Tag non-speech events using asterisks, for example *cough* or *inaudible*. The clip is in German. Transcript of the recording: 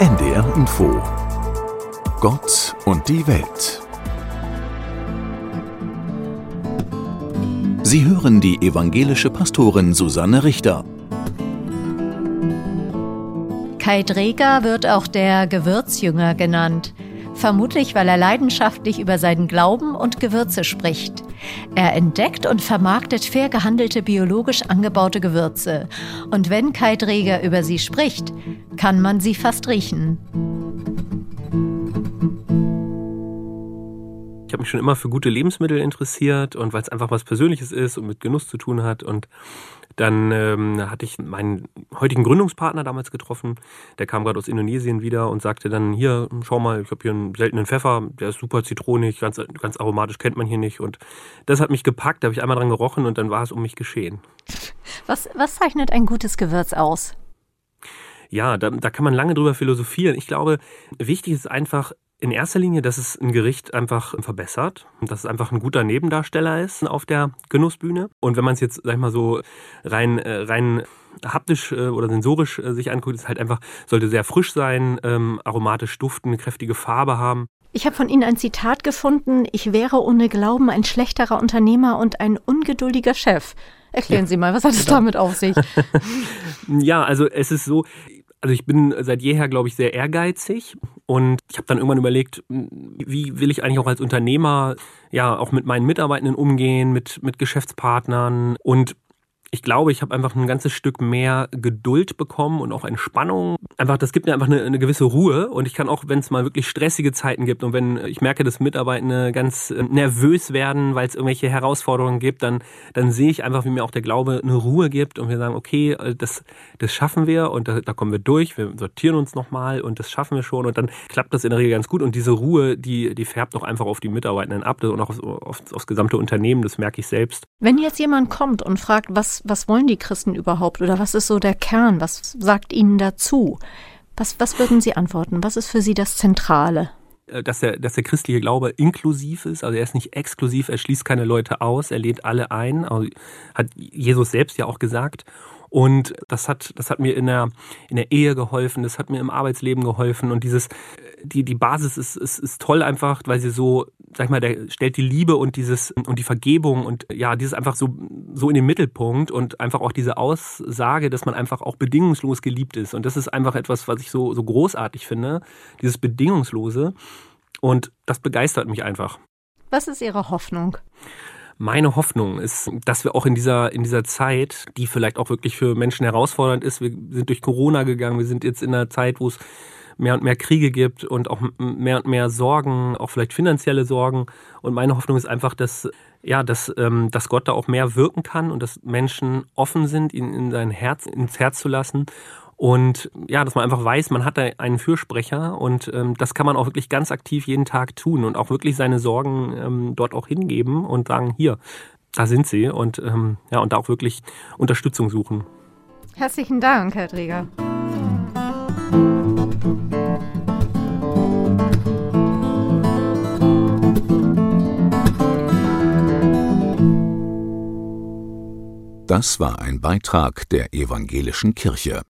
NDR Info. Gott und die Welt. Sie hören die evangelische Pastorin Susanne Richter. Kai Dreger wird auch der Gewürzjünger genannt, vermutlich weil er leidenschaftlich über seinen Glauben und Gewürze spricht. Er entdeckt und vermarktet fair gehandelte biologisch angebaute Gewürze. Und wenn Kai Dreger über sie spricht, kann man sie fast riechen. Habe mich schon immer für gute Lebensmittel interessiert und weil es einfach was Persönliches ist und mit Genuss zu tun hat. Und dann ähm, hatte ich meinen heutigen Gründungspartner damals getroffen. Der kam gerade aus Indonesien wieder und sagte dann: Hier, schau mal, ich habe hier einen seltenen Pfeffer, der ist super zitronig, ganz, ganz aromatisch, kennt man hier nicht. Und das hat mich gepackt, da habe ich einmal dran gerochen und dann war es um mich geschehen. Was, was zeichnet ein gutes Gewürz aus? Ja, da, da kann man lange drüber philosophieren. Ich glaube, wichtig ist einfach, in erster Linie, dass es ein Gericht einfach verbessert und dass es einfach ein guter Nebendarsteller ist auf der Genussbühne. Und wenn man es jetzt, sag ich mal so, rein, äh, rein haptisch äh, oder sensorisch äh, sich anguckt, ist halt einfach, sollte sehr frisch sein, ähm, aromatisch duften, eine kräftige Farbe haben. Ich habe von Ihnen ein Zitat gefunden, ich wäre ohne Glauben ein schlechterer Unternehmer und ein ungeduldiger Chef. Erklären ja, Sie mal, was hat es genau. damit auf sich? *laughs* ja, also es ist so, also ich bin seit jeher, glaube ich, sehr ehrgeizig und ich habe dann irgendwann überlegt, wie will ich eigentlich auch als Unternehmer ja auch mit meinen Mitarbeitenden umgehen, mit, mit Geschäftspartnern? Und ich glaube, ich habe einfach ein ganzes Stück mehr Geduld bekommen und auch Entspannung. Einfach, das gibt mir einfach eine, eine gewisse Ruhe und ich kann auch, wenn es mal wirklich stressige Zeiten gibt und wenn ich merke, dass Mitarbeitende ganz äh, nervös werden, weil es irgendwelche Herausforderungen gibt, dann, dann sehe ich einfach, wie mir auch der Glaube eine Ruhe gibt und wir sagen, okay, äh, das, das schaffen wir und da, da kommen wir durch, wir sortieren uns nochmal und das schaffen wir schon und dann klappt das in der Regel ganz gut und diese Ruhe, die, die färbt auch einfach auf die Mitarbeitenden ab und auch aufs, aufs, aufs gesamte Unternehmen, das merke ich selbst. Wenn jetzt jemand kommt und fragt, was was, wollen die Christen überhaupt oder was ist so der Kern? Was sagt ihnen dazu? Was, was würden Sie antworten? Was ist für Sie das Zentrale? Äh, dass der, dass der christliche Glaube inklusiv ist, also er ist nicht exklusiv, er schließt keine Leute aus, er lädt alle ein, also hat Jesus selbst ja auch gesagt. Und das hat, das hat mir in der, in der Ehe geholfen, das hat mir im Arbeitsleben geholfen. Und dieses, die, die Basis ist, ist, ist toll einfach, weil sie so, sag ich mal, der stellt die Liebe und dieses, und die Vergebung und ja, dieses einfach so, so in den Mittelpunkt und einfach auch diese Aussage, dass man einfach auch bedingungslos geliebt ist. Und das ist einfach etwas, was ich so, so großartig finde, dieses Bedingungslose. Und das begeistert mich einfach. Was ist Ihre Hoffnung? Meine Hoffnung ist, dass wir auch in dieser, in dieser Zeit, die vielleicht auch wirklich für Menschen herausfordernd ist, wir sind durch Corona gegangen, wir sind jetzt in einer Zeit, wo es mehr und mehr Kriege gibt und auch mehr und mehr Sorgen, auch vielleicht finanzielle Sorgen. Und meine Hoffnung ist einfach, dass, ja, dass, ähm, dass Gott da auch mehr wirken kann und dass Menschen offen sind, ihn in sein Herz, ins Herz zu lassen und ja, dass man einfach weiß, man hat da einen Fürsprecher und ähm, das kann man auch wirklich ganz aktiv jeden Tag tun und auch wirklich seine Sorgen ähm, dort auch hingeben und sagen, hier, da sind sie und ähm, ja, und da auch wirklich Unterstützung suchen. Herzlichen Dank, Herr Träger. Das war ein Beitrag der evangelischen Kirche.